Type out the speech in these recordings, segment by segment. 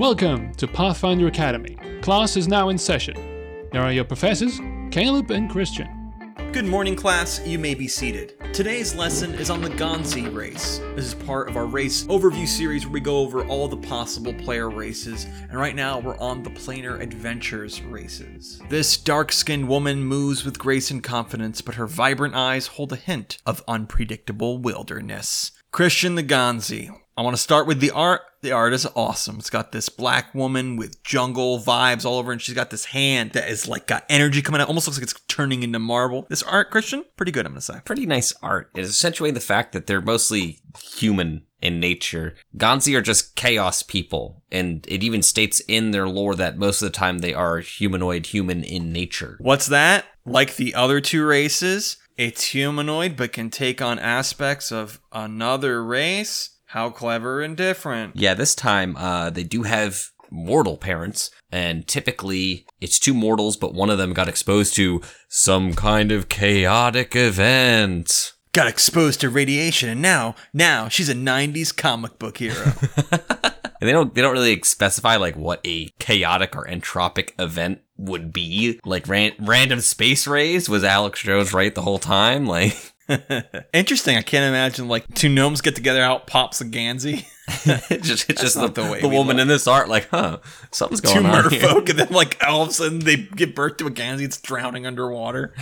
Welcome to Pathfinder Academy. Class is now in session. Here are your professors, Caleb and Christian. Good morning, class. You may be seated. Today's lesson is on the Ganzi race. This is part of our race overview series where we go over all the possible player races, and right now we're on the Planar Adventures races. This dark skinned woman moves with grace and confidence, but her vibrant eyes hold a hint of unpredictable wilderness. Christian the Ganzi. I want to start with the art. The art is awesome. It's got this black woman with jungle vibes all over, and she's got this hand that is like got energy coming out. Almost looks like it's turning into marble. This art, Christian, pretty good. I'm gonna say. pretty nice art. It is accentuating the fact that they're mostly human in nature. Ganzi are just chaos people, and it even states in their lore that most of the time they are humanoid human in nature. What's that? Like the other two races, it's humanoid but can take on aspects of another race. How clever and different. Yeah, this time uh, they do have mortal parents, and typically it's two mortals, but one of them got exposed to some kind of chaotic event. Got exposed to radiation, and now, now she's a '90s comic book hero. And they don't they don't really specify like what a chaotic or entropic event would be. Like ran- random space rays was Alex Jones right the whole time? Like Interesting. I can't imagine like two gnomes get together, out pops a Ganzi. it's just just the, the way the woman look. in this art like, huh, something's going two on here. merfolk, and then like all of a sudden they give birth to a Ganzi. It's drowning underwater.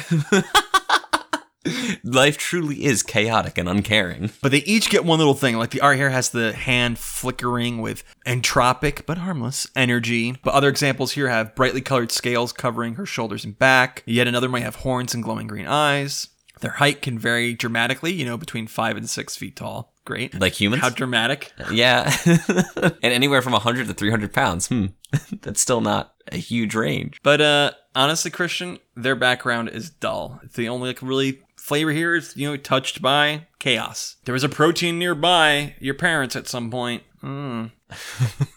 Life truly is chaotic and uncaring. But they each get one little thing. Like the art here has the hand flickering with entropic but harmless energy. But other examples here have brightly colored scales covering her shoulders and back. Yet another might have horns and glowing green eyes. Their height can vary dramatically, you know, between five and six feet tall. Great. Like humans? How dramatic. Yeah. and anywhere from 100 to 300 pounds. Hmm. That's still not a huge range. But uh honestly, Christian, their background is dull. It's the only like really flavor here is, you know, touched by chaos. There was a protean nearby your parents at some point. Mm.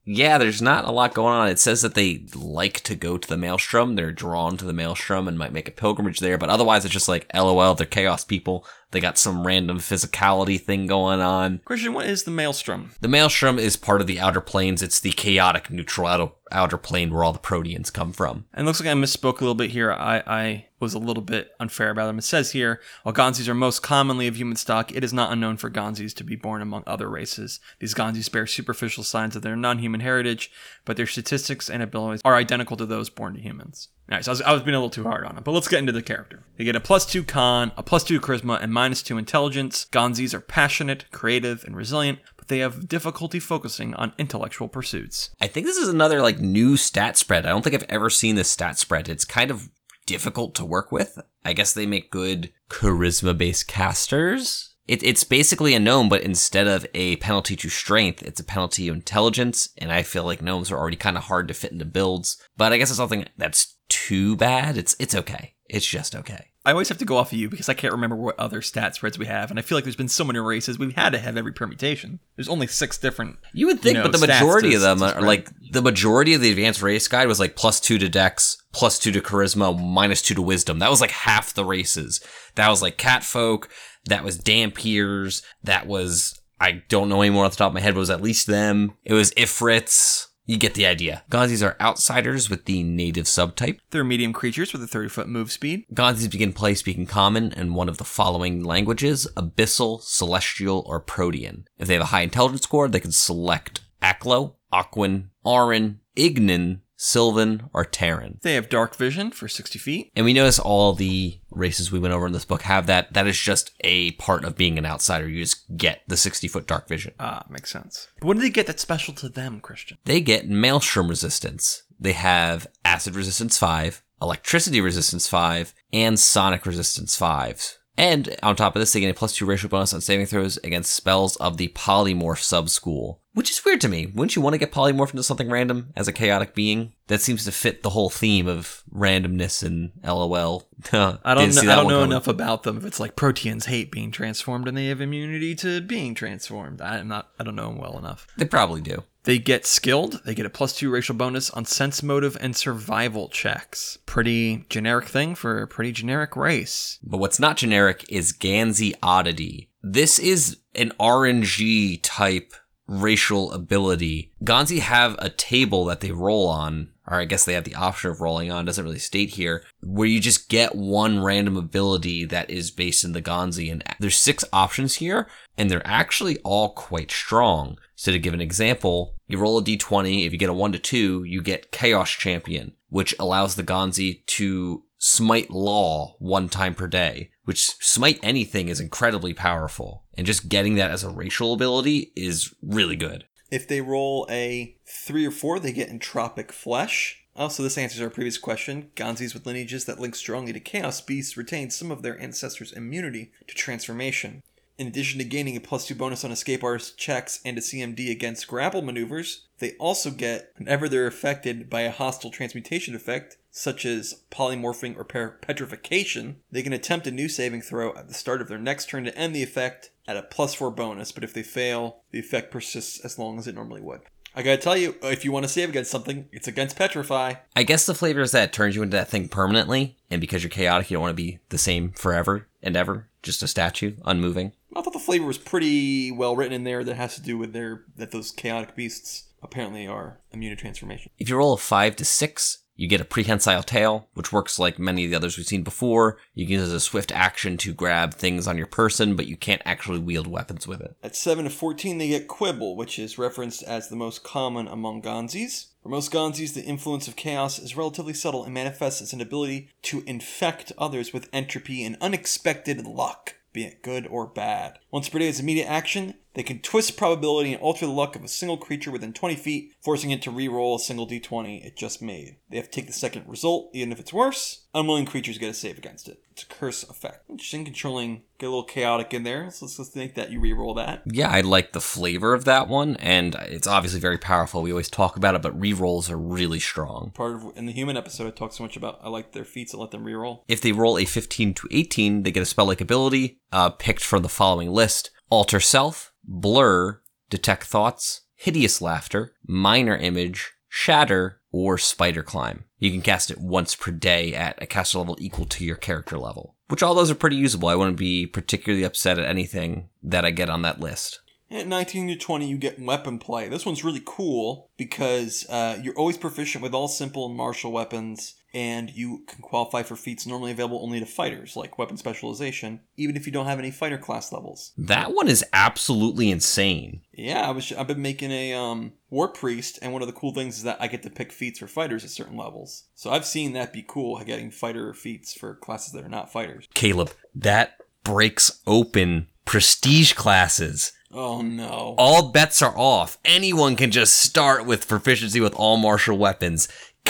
Yeah, there's not a lot going on. It says that they like to go to the Maelstrom. They're drawn to the Maelstrom and might make a pilgrimage there. But otherwise, it's just like, lol, they're chaos people. They got some random physicality thing going on. Christian, what is the maelstrom? The Maelstrom is part of the Outer Planes. It's the chaotic neutral outer, outer plane where all the Proteans come from. And looks like I misspoke a little bit here. I, I was a little bit unfair about them. It says here, while Ganzis are most commonly of human stock, it is not unknown for Ganzis to be born among other races. These Ganzis bear superficial signs of their non-human heritage, but their statistics and abilities are identical to those born to humans. All right, so I was, I was being a little too hard on him, but let's get into the character. They get a plus two con, a plus two charisma, and minus two intelligence. Ganzis are passionate, creative, and resilient, but they have difficulty focusing on intellectual pursuits. I think this is another like new stat spread. I don't think I've ever seen this stat spread. It's kind of difficult to work with. I guess they make good charisma based casters. It, it's basically a gnome, but instead of a penalty to strength, it's a penalty to intelligence. And I feel like gnomes are already kind of hard to fit into builds. But I guess it's something that's too bad. It's it's okay. It's just okay. I always have to go off of you because I can't remember what other stat spreads we have, and I feel like there's been so many races we've had to have every permutation. There's only six different. You would think, you know, but the majority of them are spread. like the majority of the advanced race guide was like plus two to dex, plus two to charisma, minus two to wisdom. That was like half the races. That was like catfolk. That was dhampirs. That was I don't know anymore off the top of my head, but it was at least them. It was Ifrits. You get the idea. Ganzis are outsiders with the native subtype. They're medium creatures with a 30 foot move speed. Ganzis begin play speaking common in one of the following languages Abyssal, Celestial, or Protean. If they have a high intelligence score, they can select Aklo, Aquan, Auran, Ignan, Sylvan, or Terran. They have dark vision for 60 feet. And we notice all the races we went over in this book have that. That is just a part of being an outsider. You just get the 60 foot dark vision. Ah, makes sense. But what do they get that's special to them, Christian? They get Maelstrom resistance. They have Acid resistance 5, Electricity resistance 5, and Sonic resistance 5. And on top of this, they get a plus 2 racial bonus on saving throws against spells of the Polymorph sub-school. Which is weird to me. Wouldn't you want to get polymorphed into something random as a chaotic being? That seems to fit the whole theme of randomness and LOL. I don't know, I don't know coming. enough about them. If it's like proteans hate being transformed and they have immunity to being transformed, I'm not. I don't know them well enough. They probably do. They get skilled. They get a plus two racial bonus on sense motive and survival checks. Pretty generic thing for a pretty generic race. But what's not generic is Ganzi Oddity. This is an RNG type racial ability. Ganzi have a table that they roll on, or I guess they have the option of rolling on, doesn't really state here, where you just get one random ability that is based in the Ganzi. And there's six options here, and they're actually all quite strong. So to give an example, you roll a d20, if you get a 1 to 2, you get Chaos Champion, which allows the Ganzi to smite law one time per day, which smite anything is incredibly powerful. And just getting that as a racial ability is really good. If they roll a three or four, they get entropic flesh. Also, this answers our previous question. Ganzis with lineages that link strongly to chaos beasts retain some of their ancestors' immunity to transformation. In addition to gaining a plus two bonus on escape artist checks and a CMD against grapple maneuvers, they also get, whenever they're affected by a hostile transmutation effect, such as polymorphing or petrification, they can attempt a new saving throw at the start of their next turn to end the effect at a plus four bonus, but if they fail, the effect persists as long as it normally would. I gotta tell you, if you want to save against something, it's against Petrify. I guess the flavor is that it turns you into that thing permanently, and because you're chaotic, you don't want to be the same forever and ever, just a statue, unmoving. I thought the flavor was pretty well written in there that has to do with their that those chaotic beasts apparently are immune to transformation. If you roll a five to six, you get a prehensile tail, which works like many of the others we've seen before. You can use a swift action to grab things on your person, but you can't actually wield weapons with it. At 7 to 14, they get Quibble, which is referenced as the most common among Ganzis. For most Ganzis, the influence of chaos is relatively subtle and manifests as an ability to infect others with entropy and unexpected luck be it good or bad. Once per day is immediate action, they can twist probability and alter the luck of a single creature within 20 feet, forcing it to re-roll a single d20 it just made. They have to take the second result, even if it's worse. Unwilling creatures get a save against it. It's a curse effect. Interesting, controlling, get a little chaotic in there. So let's, let's think that you re-roll that. Yeah, I like the flavor of that one, and it's obviously very powerful. We always talk about it, but re-rolls are really strong. Part of in the human episode, I talked so much about I like their feats and let them re-roll. If they roll a 15 to 18, they get a spell-like ability uh, picked from the following list: Alter Self, blur, detect thoughts, hideous laughter, minor image, shatter, or spider climb. You can cast it once per day at a caster level equal to your character level, which all those are pretty usable. I wouldn't be particularly upset at anything that I get on that list. At 19 to 20, you get weapon play. This one's really cool because uh, you're always proficient with all simple and martial weapons, and you can qualify for feats normally available only to fighters, like weapon specialization, even if you don't have any fighter class levels. That one is absolutely insane. Yeah, I was. I've been making a um, war priest, and one of the cool things is that I get to pick feats for fighters at certain levels. So I've seen that be cool, getting fighter feats for classes that are not fighters. Caleb, that breaks open prestige classes. Oh no. All bets are off. Anyone can just start with proficiency with all martial weapons.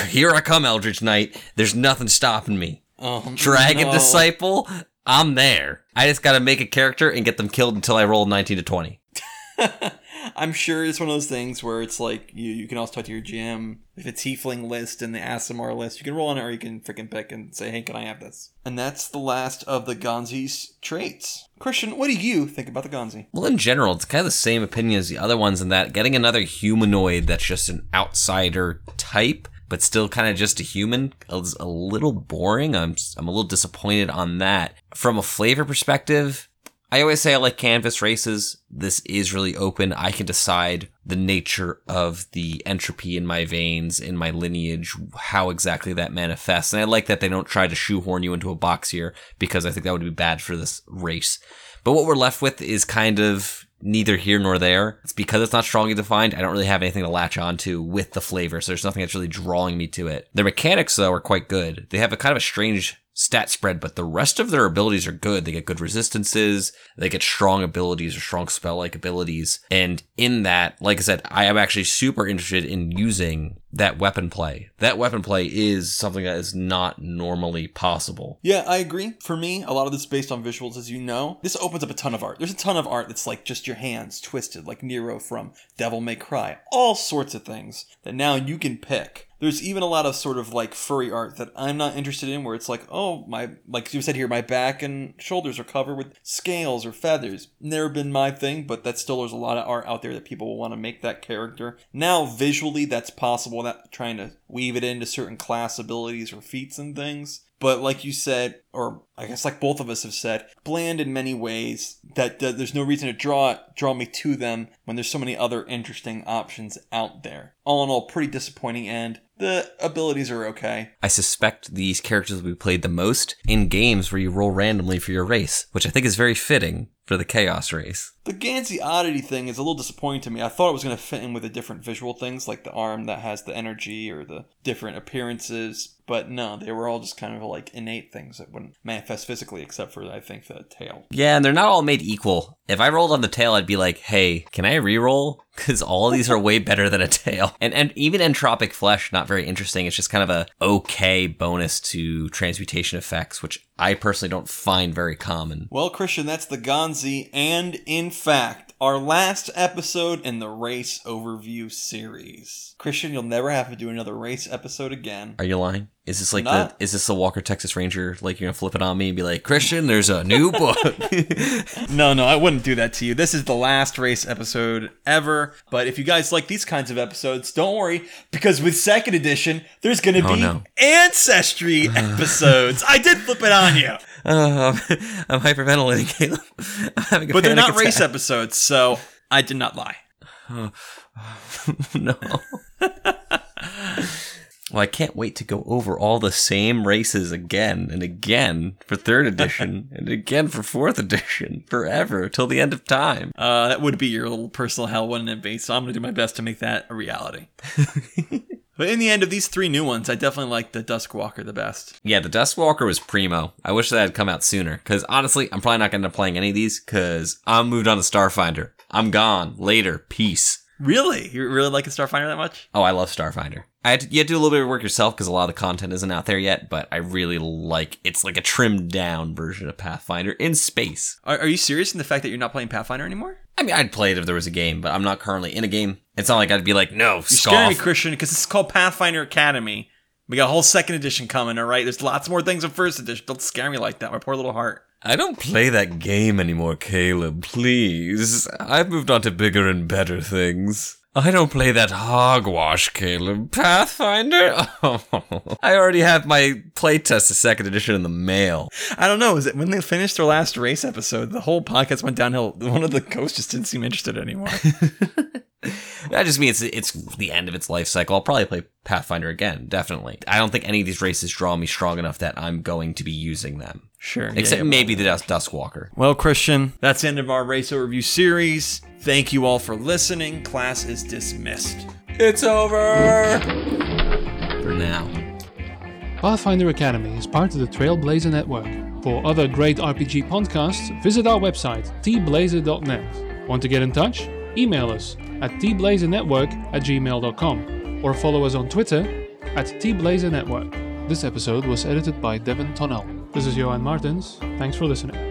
Here I come, Eldritch Knight. There's nothing stopping me. Oh, Dragon no. Disciple, I'm there. I just gotta make a character and get them killed until I roll 19 to 20. I'm sure it's one of those things where it's like you, you can also talk to your GM if it's Tiefling list and the Aasimar list. You can roll on it or you can freaking pick and say, hey, can I have this? And that's the last of the Ganzi's traits. Christian, what do you think about the Ganzi? Well, in general, it's kind of the same opinion as the other ones in that getting another humanoid that's just an outsider type, but still kind of just a human is a little boring. I'm, I'm a little disappointed on that. From a flavor perspective, I always say I like canvas races. This is really open. I can decide the nature of the entropy in my veins, in my lineage, how exactly that manifests. And I like that they don't try to shoehorn you into a box here because I think that would be bad for this race. But what we're left with is kind of neither here nor there. It's because it's not strongly defined. I don't really have anything to latch onto with the flavor, so there's nothing that's really drawing me to it. Their mechanics, though, are quite good. They have a kind of a strange stat spread, but the rest of their abilities are good. They get good resistances, they get strong abilities or strong spell like abilities. And in that, like I said, I am actually super interested in using that weapon play. That weapon play is something that is not normally possible. Yeah, I agree. For me, a lot of this is based on visuals, as you know. This opens up a ton of art. There's a ton of art that's like just your hands twisted, like Nero from Devil May Cry. All sorts of things that now you can pick. There's even a lot of sort of like furry art that I'm not interested in, where it's like, oh, my, like you said here, my back and shoulders are covered with scales or feathers. Never been my thing, but that still there's a lot of art out there that people will want to make that character. Now, visually, that's possible, not trying to weave it into certain class abilities or feats and things. but like you said, or I guess like both of us have said, bland in many ways. That, that there's no reason to draw draw me to them when there's so many other interesting options out there. All in all, pretty disappointing end. The abilities are okay. I suspect these characters will be played the most in games where you roll randomly for your race, which I think is very fitting for the Chaos race. The Ganzi oddity thing is a little disappointing to me. I thought it was going to fit in with the different visual things, like the arm that has the energy or the different appearances, but no, they were all just kind of like innate things that wouldn't manifest physically, except for I think the tail. Yeah, and they're not all made equal. If I rolled on the tail, I'd be like, "Hey, can I re-roll?" Because all of these are way better than a tail. And and even entropic flesh, not very interesting. It's just kind of a okay bonus to transmutation effects, which I personally don't find very common. Well, Christian, that's the Ganzi, and in fact, our last episode in the race overview series. Christian, you'll never have to do another race episode again. Are you lying? Is this like the is this the Walker Texas Ranger? Like you're gonna flip it on me and be like, Christian, there's a new book. No, no, I wouldn't do that to you. This is the last race episode ever. But if you guys like these kinds of episodes, don't worry, because with second edition, there's going to Oh, be no. ancestry episodes. I did flip it on you, Uh, I'm, I'm hyperventilating, Caleb. I'm having a but they're not race episodes, so I did not lie. no. Well, I can't wait to go over all the same races again and again for third edition and again for fourth edition forever till the end of time. Uh, that would be your little personal hell, wouldn't it be? So I'm going to do my best to make that a reality. but in the end of these three new ones, I definitely like the Duskwalker the best. Yeah, the Duskwalker was primo. I wish that had come out sooner. Because honestly, I'm probably not going to end up playing any of these because I'm moved on to Starfinder. I'm gone. Later. Peace. Really? You really like Starfinder that much? Oh, I love Starfinder. I had to, you have to do a little bit of work yourself because a lot of the content isn't out there yet, but I really like it's like a trimmed down version of Pathfinder in space. Are, are you serious in the fact that you're not playing Pathfinder anymore? I mean, I'd play it if there was a game, but I'm not currently in a game. It's not like I'd be like, no, You're scaring me. Christian, because it's called Pathfinder Academy. We got a whole second edition coming, all right? There's lots more things in first edition. Don't scare me like that, my poor little heart. I don't play that game anymore, Caleb. Please. I've moved on to bigger and better things. I don't play that hogwash, Caleb. Pathfinder? Oh, I already have my playtest of second edition in the mail. I don't know. Is it when they finished their last race episode, the whole podcast went downhill? One of the ghosts just didn't seem interested anymore. That just means it's it's the end of its life cycle. I'll probably play Pathfinder again, definitely. I don't think any of these races draw me strong enough that I'm going to be using them. sure. Except yeah. maybe the Dusk Duskwalker. Well, Christian, that's the end of our race overview series. Thank you all for listening. Class is dismissed. It's over! For now. Pathfinder Academy is part of the Trailblazer Network. For other great RPG podcasts, visit our website, tblazer.net. Want to get in touch? Email us at tblazernetwork at gmail.com or follow us on Twitter at tblazernetwork. This episode was edited by Devin Tonnell. This is Johan Martins. Thanks for listening.